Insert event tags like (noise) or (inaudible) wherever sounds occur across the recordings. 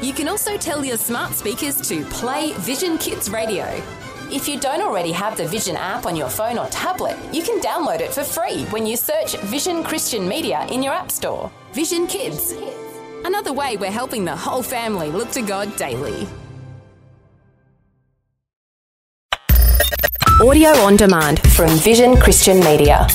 You can also tell your smart speakers to play Vision Kids Radio. If you don't already have the Vision app on your phone or tablet, you can download it for free when you search Vision Christian Media in your App Store. Vision Kids. Another way we're helping the whole family look to God daily. Audio on demand from Vision Christian Media.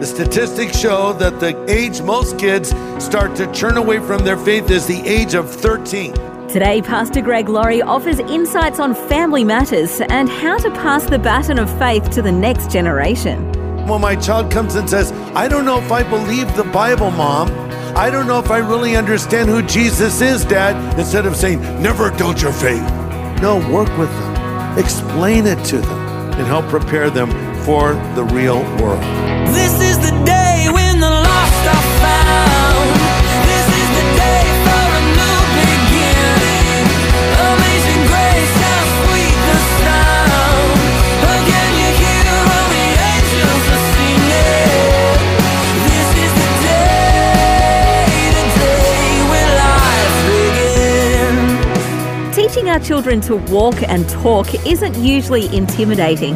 The statistics show that the age most kids start to turn away from their faith is the age of 13. Today, Pastor Greg Laurie offers insights on family matters and how to pass the baton of faith to the next generation. When my child comes and says, I don't know if I believe the Bible, mom. I don't know if I really understand who Jesus is, dad. Instead of saying, never doubt your faith. No, work with them, explain it to them, and help prepare them for the real world. This is the day when the lost are found. This is the day for a new beginning. Amazing grace, how sweet the sound. Again you hear all the angels are singing. This is the day, the day when life begins. Teaching our children to walk and talk isn't usually intimidating.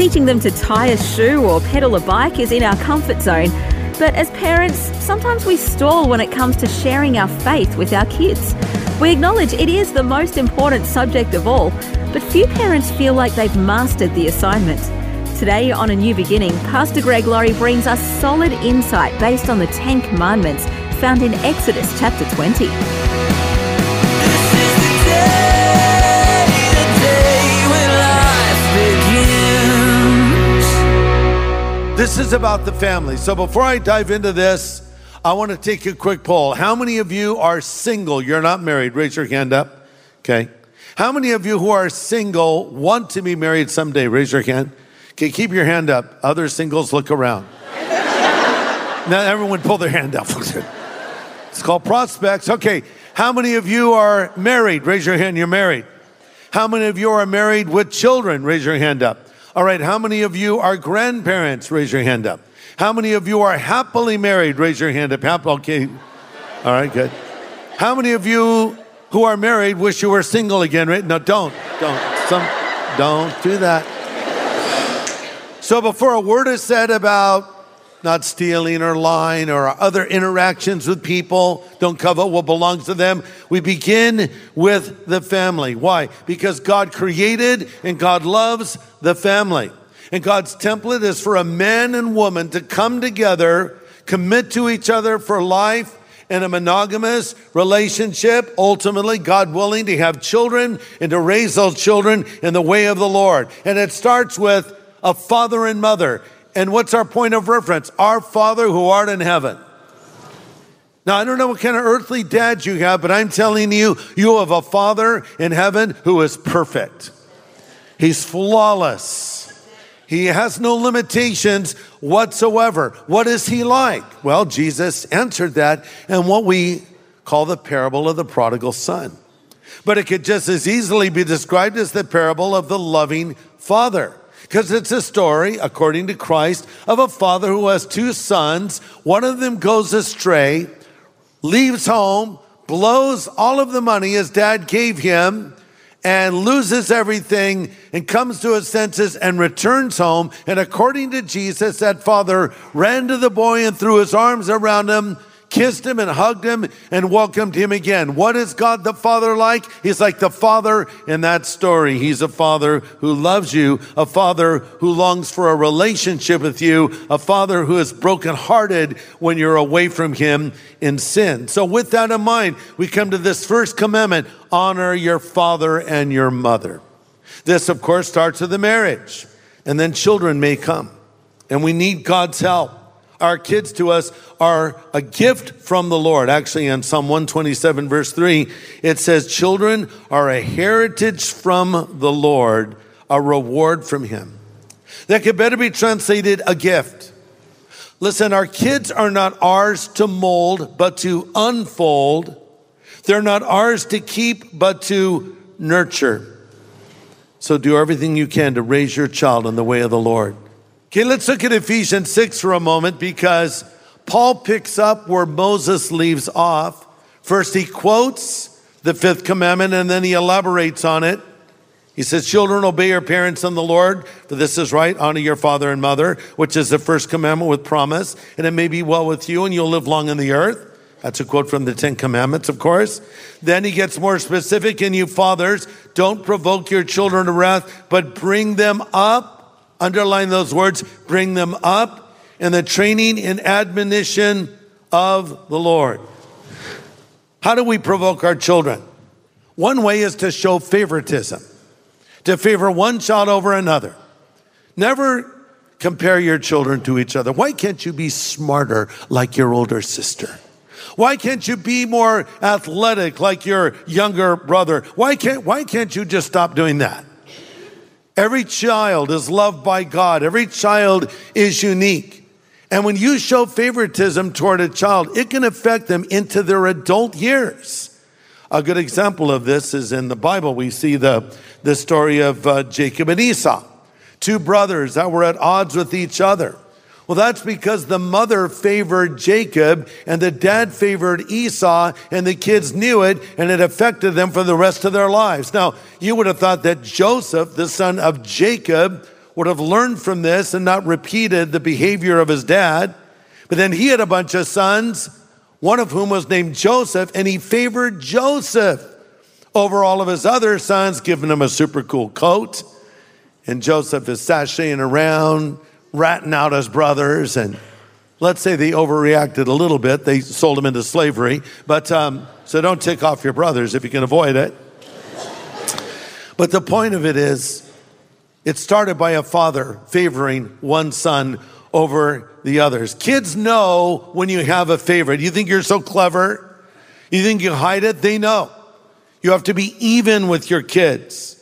Teaching them to tie a shoe or pedal a bike is in our comfort zone. But as parents, sometimes we stall when it comes to sharing our faith with our kids. We acknowledge it is the most important subject of all, but few parents feel like they've mastered the assignment. Today on A New Beginning, Pastor Greg Laurie brings us solid insight based on the Ten Commandments found in Exodus chapter 20. This is about the family. So before I dive into this, I want to take a quick poll. How many of you are single? You're not married. Raise your hand up. Okay. How many of you who are single want to be married someday? Raise your hand. Okay, keep your hand up. Other singles, look around. (laughs) now, everyone pull their hand up. (laughs) it's called prospects. Okay, how many of you are married? Raise your hand. You're married. How many of you are married with children? Raise your hand up. All right, how many of you are grandparents? Raise your hand up. How many of you are happily married? Raise your hand up. Okay. All right, good. How many of you who are married wish you were single again? Right? No, don't. Don't. Some don't do that. So before a word is said about not stealing or lying or other interactions with people, don't covet what belongs to them. We begin with the family. Why? Because God created and God loves the family. And God's template is for a man and woman to come together, commit to each other for life in a monogamous relationship, ultimately, God willing to have children and to raise those children in the way of the Lord. And it starts with a father and mother. And what's our point of reference? Our Father who art in heaven. Now, I don't know what kind of earthly dad you have, but I'm telling you, you have a Father in heaven who is perfect. He's flawless. He has no limitations whatsoever. What is he like? Well, Jesus answered that in what we call the parable of the prodigal son. But it could just as easily be described as the parable of the loving father. Because it's a story, according to Christ, of a father who has two sons. One of them goes astray, leaves home, blows all of the money his dad gave him, and loses everything and comes to his senses and returns home. And according to Jesus, that father ran to the boy and threw his arms around him, kissed him and hugged him and welcomed him again. What is God the Father like? He's like the Father in that story. He's a Father who loves you, a Father who longs for a relationship with you, a Father who is brokenhearted when you're away from Him in sin. So, with that in mind, we come to this first commandment honor your father and your mother. This, of course, starts with the marriage, and then children may come. And we need God's help. Our kids to us are a gift from the Lord. Actually, in Psalm 127, verse 3, it says, Children are a heritage from the Lord, a reward from Him. That could better be translated a gift. Listen, our kids are not ours to mold, but to unfold. They're not ours to keep, but to nurture. So do everything you can to raise your child in the way of the Lord. Okay, let's look at Ephesians 6 for a moment because Paul picks up where Moses leaves off. First, he quotes the fifth commandment and then he elaborates on it. He says, Children, obey your parents in the Lord, for this is right. Honor your father and mother, which is the first commandment with promise, and it may be well with you and you'll live long in the earth. That's a quote from the Ten Commandments, of course. Then he gets more specific, and you fathers, don't provoke your children to wrath, but bring them up Underline those words, bring them up in the training and admonition of the Lord. How do we provoke our children? One way is to show favoritism, to favor one child over another. Never compare your children to each other. Why can't you be smarter like your older sister? Why can't you be more athletic like your younger brother? Why can't, why can't you just stop doing that? Every child is loved by God. Every child is unique. And when you show favoritism toward a child, it can affect them into their adult years. A good example of this is in the Bible. We see the, the story of uh, Jacob and Esau, two brothers that were at odds with each other. Well, that's because the mother favored Jacob and the dad favored Esau, and the kids knew it, and it affected them for the rest of their lives. Now, you would have thought that Joseph, the son of Jacob, would have learned from this and not repeated the behavior of his dad. But then he had a bunch of sons, one of whom was named Joseph, and he favored Joseph over all of his other sons, giving him a super cool coat. And Joseph is sashaying around ratting out his brothers, and let's say they overreacted a little bit. They sold him into slavery, but um, so don't tick off your brothers if you can avoid it. But the point of it is, it started by a father favoring one son over the others. Kids know when you have a favorite. You think you're so clever? You think you hide it? They know. You have to be even with your kids.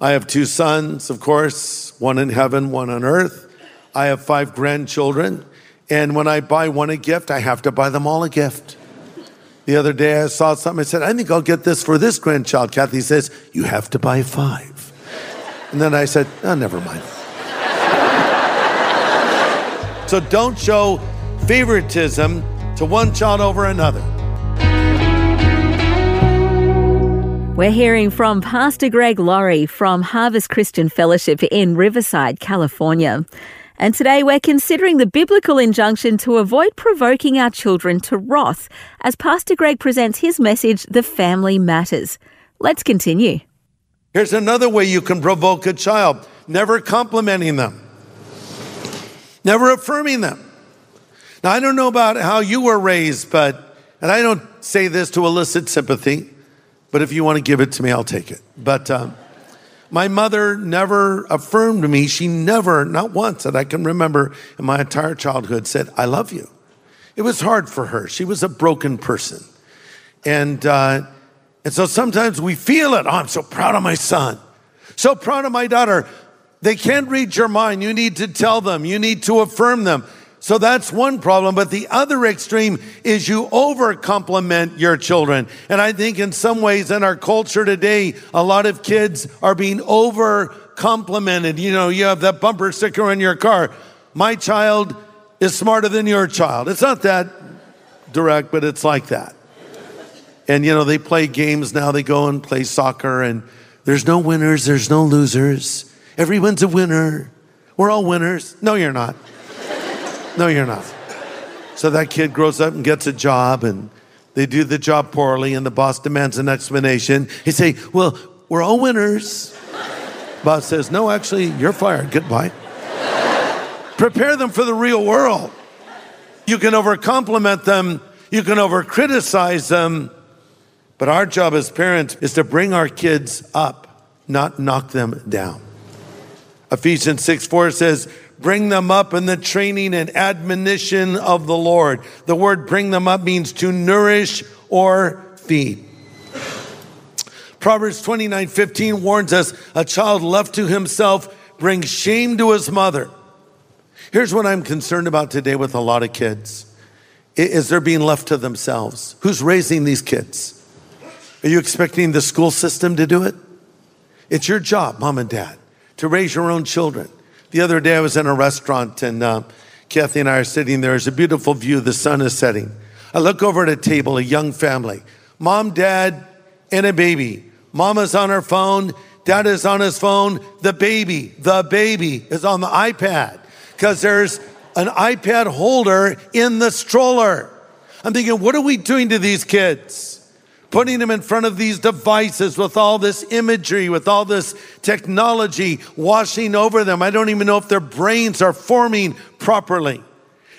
I have two sons, of course, one in heaven, one on earth. I have five grandchildren, and when I buy one a gift, I have to buy them all a gift. The other day I saw something, I said, I think I'll get this for this grandchild. Cathe says, You have to buy five. And then I said, Oh, never mind. (laughs) so don't show favoritism to one child over another. We're hearing from Pastor Greg Laurie from Harvest Christian Fellowship in Riverside, California. And today we're considering the biblical injunction to avoid provoking our children to wrath as Pastor Greg presents his message, The Family Matters. Let's continue. Here's another way you can provoke a child never complimenting them, never affirming them. Now, I don't know about how you were raised, but, and I don't say this to elicit sympathy, but if you want to give it to me, I'll take it. But, um, my mother never affirmed me. She never, not once that I can remember in my entire childhood, said, I love you. It was hard for her. She was a broken person. And, uh, and so sometimes we feel it. Oh, I'm so proud of my son. So proud of my daughter. They can't read your mind. You need to tell them. You need to affirm them. So that's one problem. But the other extreme is you over compliment your children. And I think in some ways in our culture today, a lot of kids are being over complimented. You know, you have that bumper sticker on your car. My child is smarter than your child. It's not that direct, but it's like that. And you know, they play games now. They go and play soccer and there's no winners. There's no losers. Everyone's a winner. We're all winners. No, you're not. No, you're not. So that kid grows up and gets a job and they do the job poorly and the boss demands an explanation. He say, well, we're all winners. Boss says, no, actually, you're fired. Goodbye. Prepare them for the real world. You can over compliment them. You can over criticize them. But our job as parents is to bring our kids up, not knock them down. Ephesians 6 4 says, bring them up in the training and admonition of the Lord. The word bring them up means to nourish or feed. Proverbs 29 15 warns us a child left to himself brings shame to his mother. Here's what I'm concerned about today with a lot of kids is they're being left to themselves. Who's raising these kids? Are you expecting the school system to do it? It's your job, mom and dad, to raise your own children. The other day I was in a restaurant and uh, Cathe and I are sitting there. A beautiful view. The sun is setting. I look over at a table, a young family, mom, dad, and a baby. Mama's on her phone. Dad is on his phone. The baby, the baby is on the iPad because there's an iPad holder in the stroller. I'm thinking, what are we doing to these kids? Putting them in front of these devices with all this imagery, with all this technology washing over them. I don't even know if their brains are forming properly.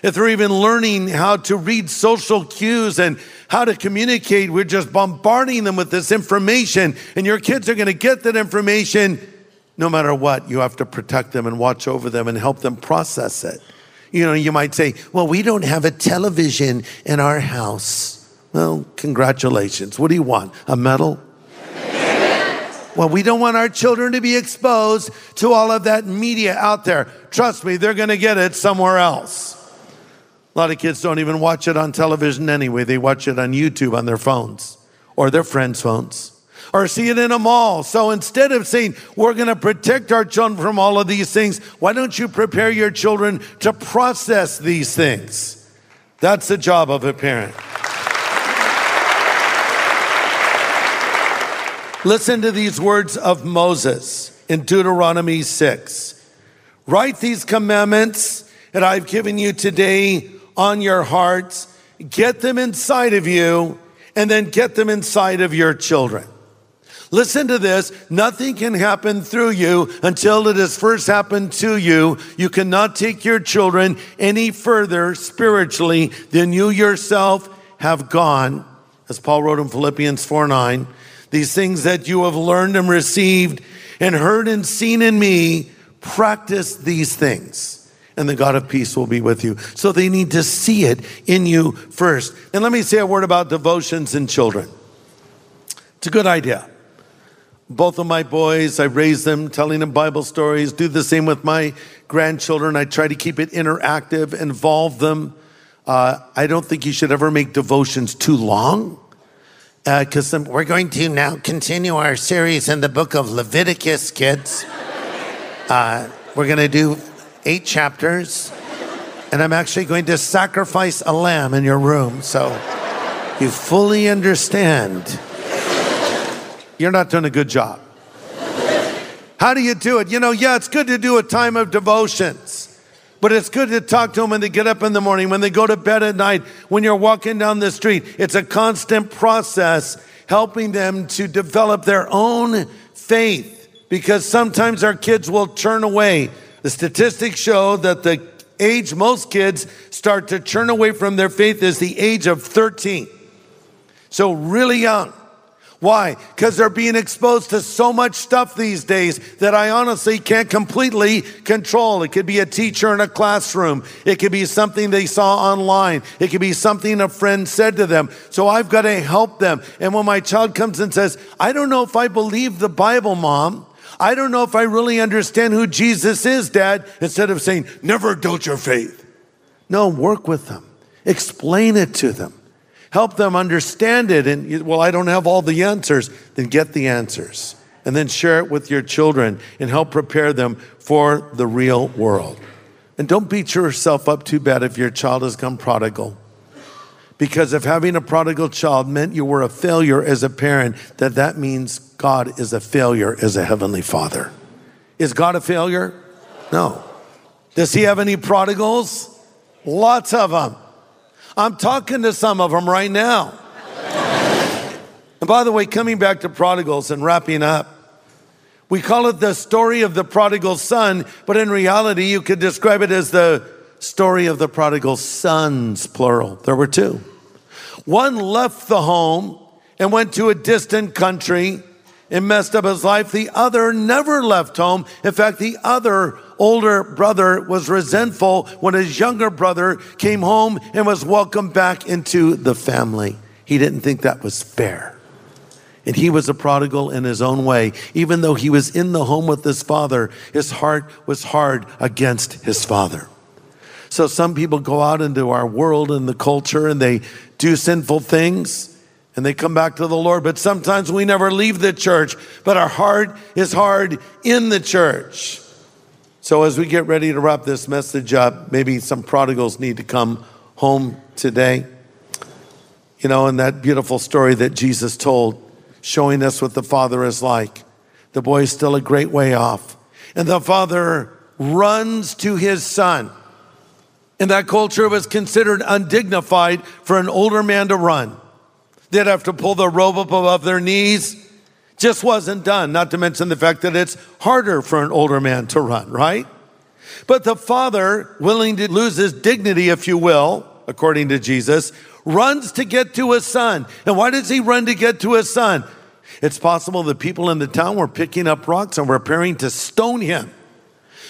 If they're even learning how to read social cues and how to communicate, we're just bombarding them with this information, and your kids are going to get that information no matter what. You have to protect them and watch over them and help them process it. You know, you might say, well, we don't have a television in our house. Well, congratulations. What do you want? A medal? Well, we don't want our children to be exposed to all of that media out there. Trust me, they're going to get it somewhere else. A lot of kids don't even watch it on television anyway. They watch it on YouTube on their phones or their friends' phones or see it in a mall. So instead of saying, we're going to protect our children from all of these things, why don't you prepare your children to process these things? That's the job of a parent. Listen to these words of Moses in Deuteronomy 6. Write these commandments that I've given you today on your hearts, get them inside of you, and then get them inside of your children. Listen to this. Nothing can happen through you until it has first happened to you. You cannot take your children any further spiritually than you yourself have gone. As Paul wrote in Philippians 4 9, these things that you have learned and received and heard and seen in me, practice these things and the God of peace will be with you. So they need to see it in you first. And let me say a word about devotions in children. It's a good idea. Both of my boys, I raise them telling them Bible stories, do the same with my grandchildren. I try to keep it interactive, involve them. Uh, I don't think you should ever make devotions too long because uh, we're going to now continue our series in the book of Leviticus, kids. Uh, we're going to do eight chapters, and I'm actually going to sacrifice a lamb in your room so you fully understand. You're not doing a good job. How do you do it? You know, yeah, it's good to do a time of devotions. But it's good to talk to them when they get up in the morning, when they go to bed at night, when you're walking down the street. It's a constant process helping them to develop their own faith because sometimes our kids will turn away the statistics show that the age most kids start to turn away from their faith is the age of 13. So, really young. Why? Because they're being exposed to so much stuff these days that I honestly can't completely control. It could be a teacher in a classroom. It could be something they saw online. It could be something a friend said to them. So I've got to help them. And when my child comes and says, I don't know if I believe the Bible, mom, I don't know if I really understand who Jesus is, Dad, instead of saying, never doubt your faith. No, work with them, explain it to them, help them understand it. And, well, I don't have all the answers, then get the answers. And then share it with your children and help prepare them for the real world. And don't beat yourself up too bad if your child has come prodigal. Because if having a prodigal child meant you were a failure as a parent, that that means God is a failure as a heavenly father. Is God a failure? No. Does he have any prodigals? Lots of them. I'm talking to some of them right now. and by the way, coming back to prodigals and wrapping up, we call it the story of the prodigal son, but in reality, you could describe it as the story of the prodigal sons, plural. There were two. One left the home and went to a distant country It messed up his life. The other never left home. In fact, the other older brother was resentful when his younger brother came home and was welcomed back into the family. He didn't think that was fair. And he was a prodigal in his own way. Even though he was in the home with his father, his heart was hard against his father. So some people go out into our world and the culture and they do sinful things and they come back to the Lord. But sometimes we never leave the church, but our heart is hard in the church. So as we get ready to wrap this message up, maybe some prodigals need to come home today. You know, in that beautiful story that Jesus told, showing us what the Father is like. The boy is still a great way off. And the Father runs to his son. In that culture, it was considered undignified for an older man to run. They'd have to pull the robe up above their knees. Just wasn't done, not to mention the fact that it's harder for an older man to run, right? But the father, willing to lose his dignity, if you will, according to Jesus, runs to get to his son. And why does he run to get to his son? It's possible the people in the town were picking up rocks and were preparing to stone him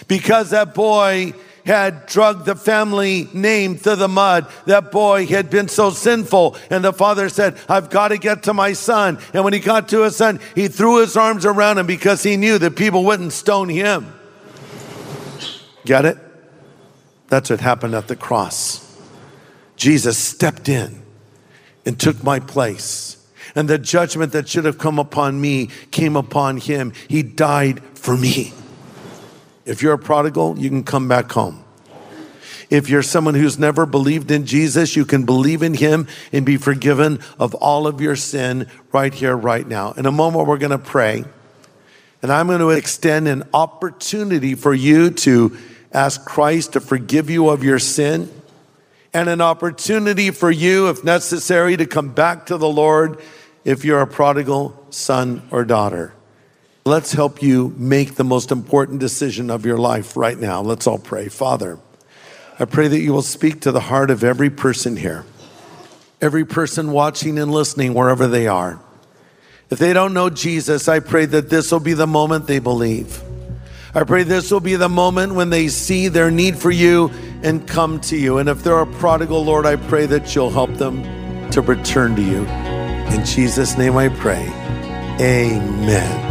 because that boy had drugged the family name through the mud. That boy had been so sinful. And the father said, I've got to get to my son. And when he got to his son, he threw his arms around him because he knew that people wouldn't stone him. Get it? That's what happened at the cross. Jesus stepped in and took my place. And the judgment that should have come upon me came upon him. He died for me. If you're a prodigal, you can come back home. If you're someone who's never believed in Jesus, you can believe in him and be forgiven of all of your sin right here, right now. In a moment, we're going to pray. And I'm going to extend an opportunity for you to ask Christ to forgive you of your sin and an opportunity for you, if necessary, to come back to the Lord if you're a prodigal son or daughter. Let's help you make the most important decision of your life right now. Let's all pray. Father, I pray that you will speak to the heart of every person here, every person watching and listening wherever they are. If they don't know Jesus, I pray that this will be the moment they believe. I pray this will be the moment when they see their need for you and come to you. And if they're a prodigal, Lord, I pray that you'll help them to return to you. In Jesus' name I pray. Amen.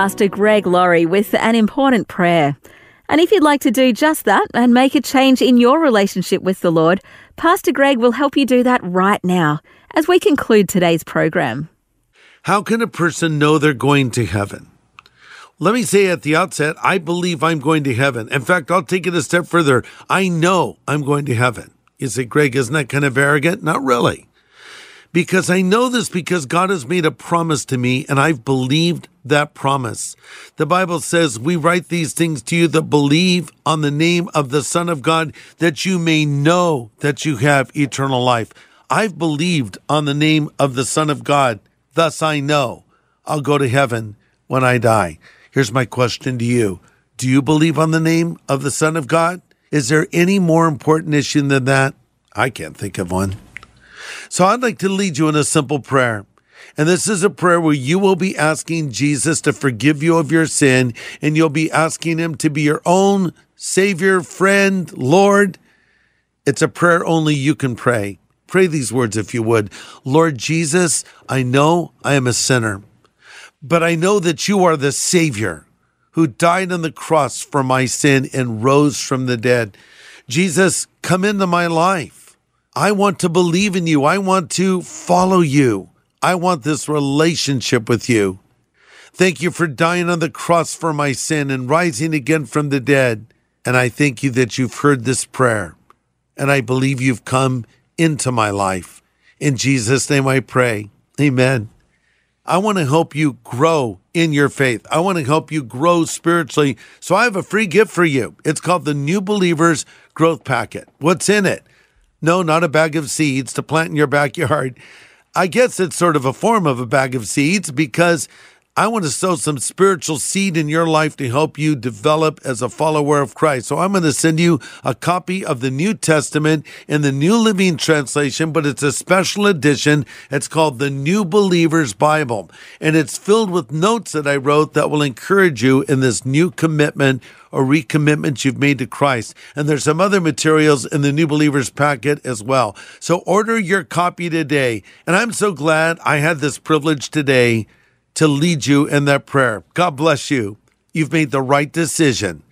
Pastor Greg Laurie with an important prayer. And if you'd like to do just that and make a change in your relationship with the Lord, Pastor Greg will help you do that right now as we conclude today's program. How can a person know they're going to heaven? Let me say at the outset, I believe I'm going to heaven. In fact, I'll take it a step further. I know I'm going to heaven. You say, Greg, isn't that kind of arrogant? Not really because I know this because God has made a promise to me and I've believed that promise. The Bible says, We write these things to you that believe on the name of the Son of God, that you may know that you have eternal life. I've believed on the name of the Son of God, thus I know I'll go to heaven when I die. Here's my question to you Do you believe on the name of the Son of God? Is there any more important issue than that? I can't think of one. So I'd like to lead you in a simple prayer. And this is a prayer where you will be asking Jesus to forgive you of your sin, and you'll be asking Him to be your own Savior, friend, Lord. It's a prayer only you can pray. Pray these words if you would. Lord Jesus, I know I am a sinner, but I know that you are the Savior who died on the cross for my sin and rose from the dead. Jesus, come into my life. I want to believe in you. I want to follow you. I want this relationship with you. Thank you for dying on the cross for my sin and rising again from the dead. And I thank you that you've heard this prayer. And I believe you've come into my life. In Jesus' name I pray. Amen. I want to help you grow in your faith. I want to help you grow spiritually. So I have a free gift for you. It's called the New Believers Growth Packet. What's in it? No, not a bag of seeds to plant in your backyard. I guess it's sort of a form of a bag of seeds because I want to sow some spiritual seed in your life to help you develop as a follower of Christ. So I'm going to send you a copy of the New Testament in the New Living Translation, but it's a special edition. It's called the New Believer's Bible, and it's filled with notes that I wrote that will encourage you in this new commitment or recommitment you've made to Christ. And there's some other materials in the New Believers packet as well. So order your copy today. And I'm so glad I had this privilege today to lead you in that prayer. God bless you. You've made the right decision,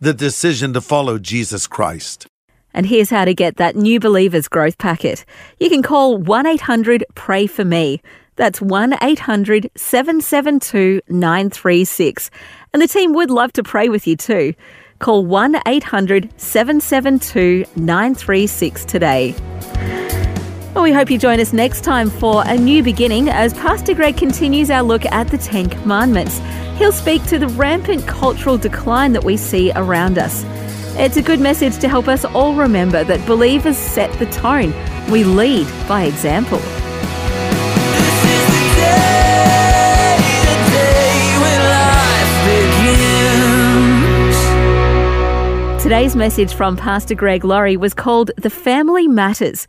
the decision to follow Jesus Christ. And here's how to get that New Believers Growth Packet. You can call 1 800 Pray For Me. That's 1 800 772 936. And the team would love to pray with you too. Call 1 800 772 936 today. Well, we hope you join us next time for a new beginning as Pastor Greg continues our look at the Ten Commandments. He'll speak to the rampant cultural decline that we see around us. It's a good message to help us all remember that believers set the tone. We lead by example. This is the day, the day when life begins. Today's message from Pastor Greg Laurie was called The Family Matters.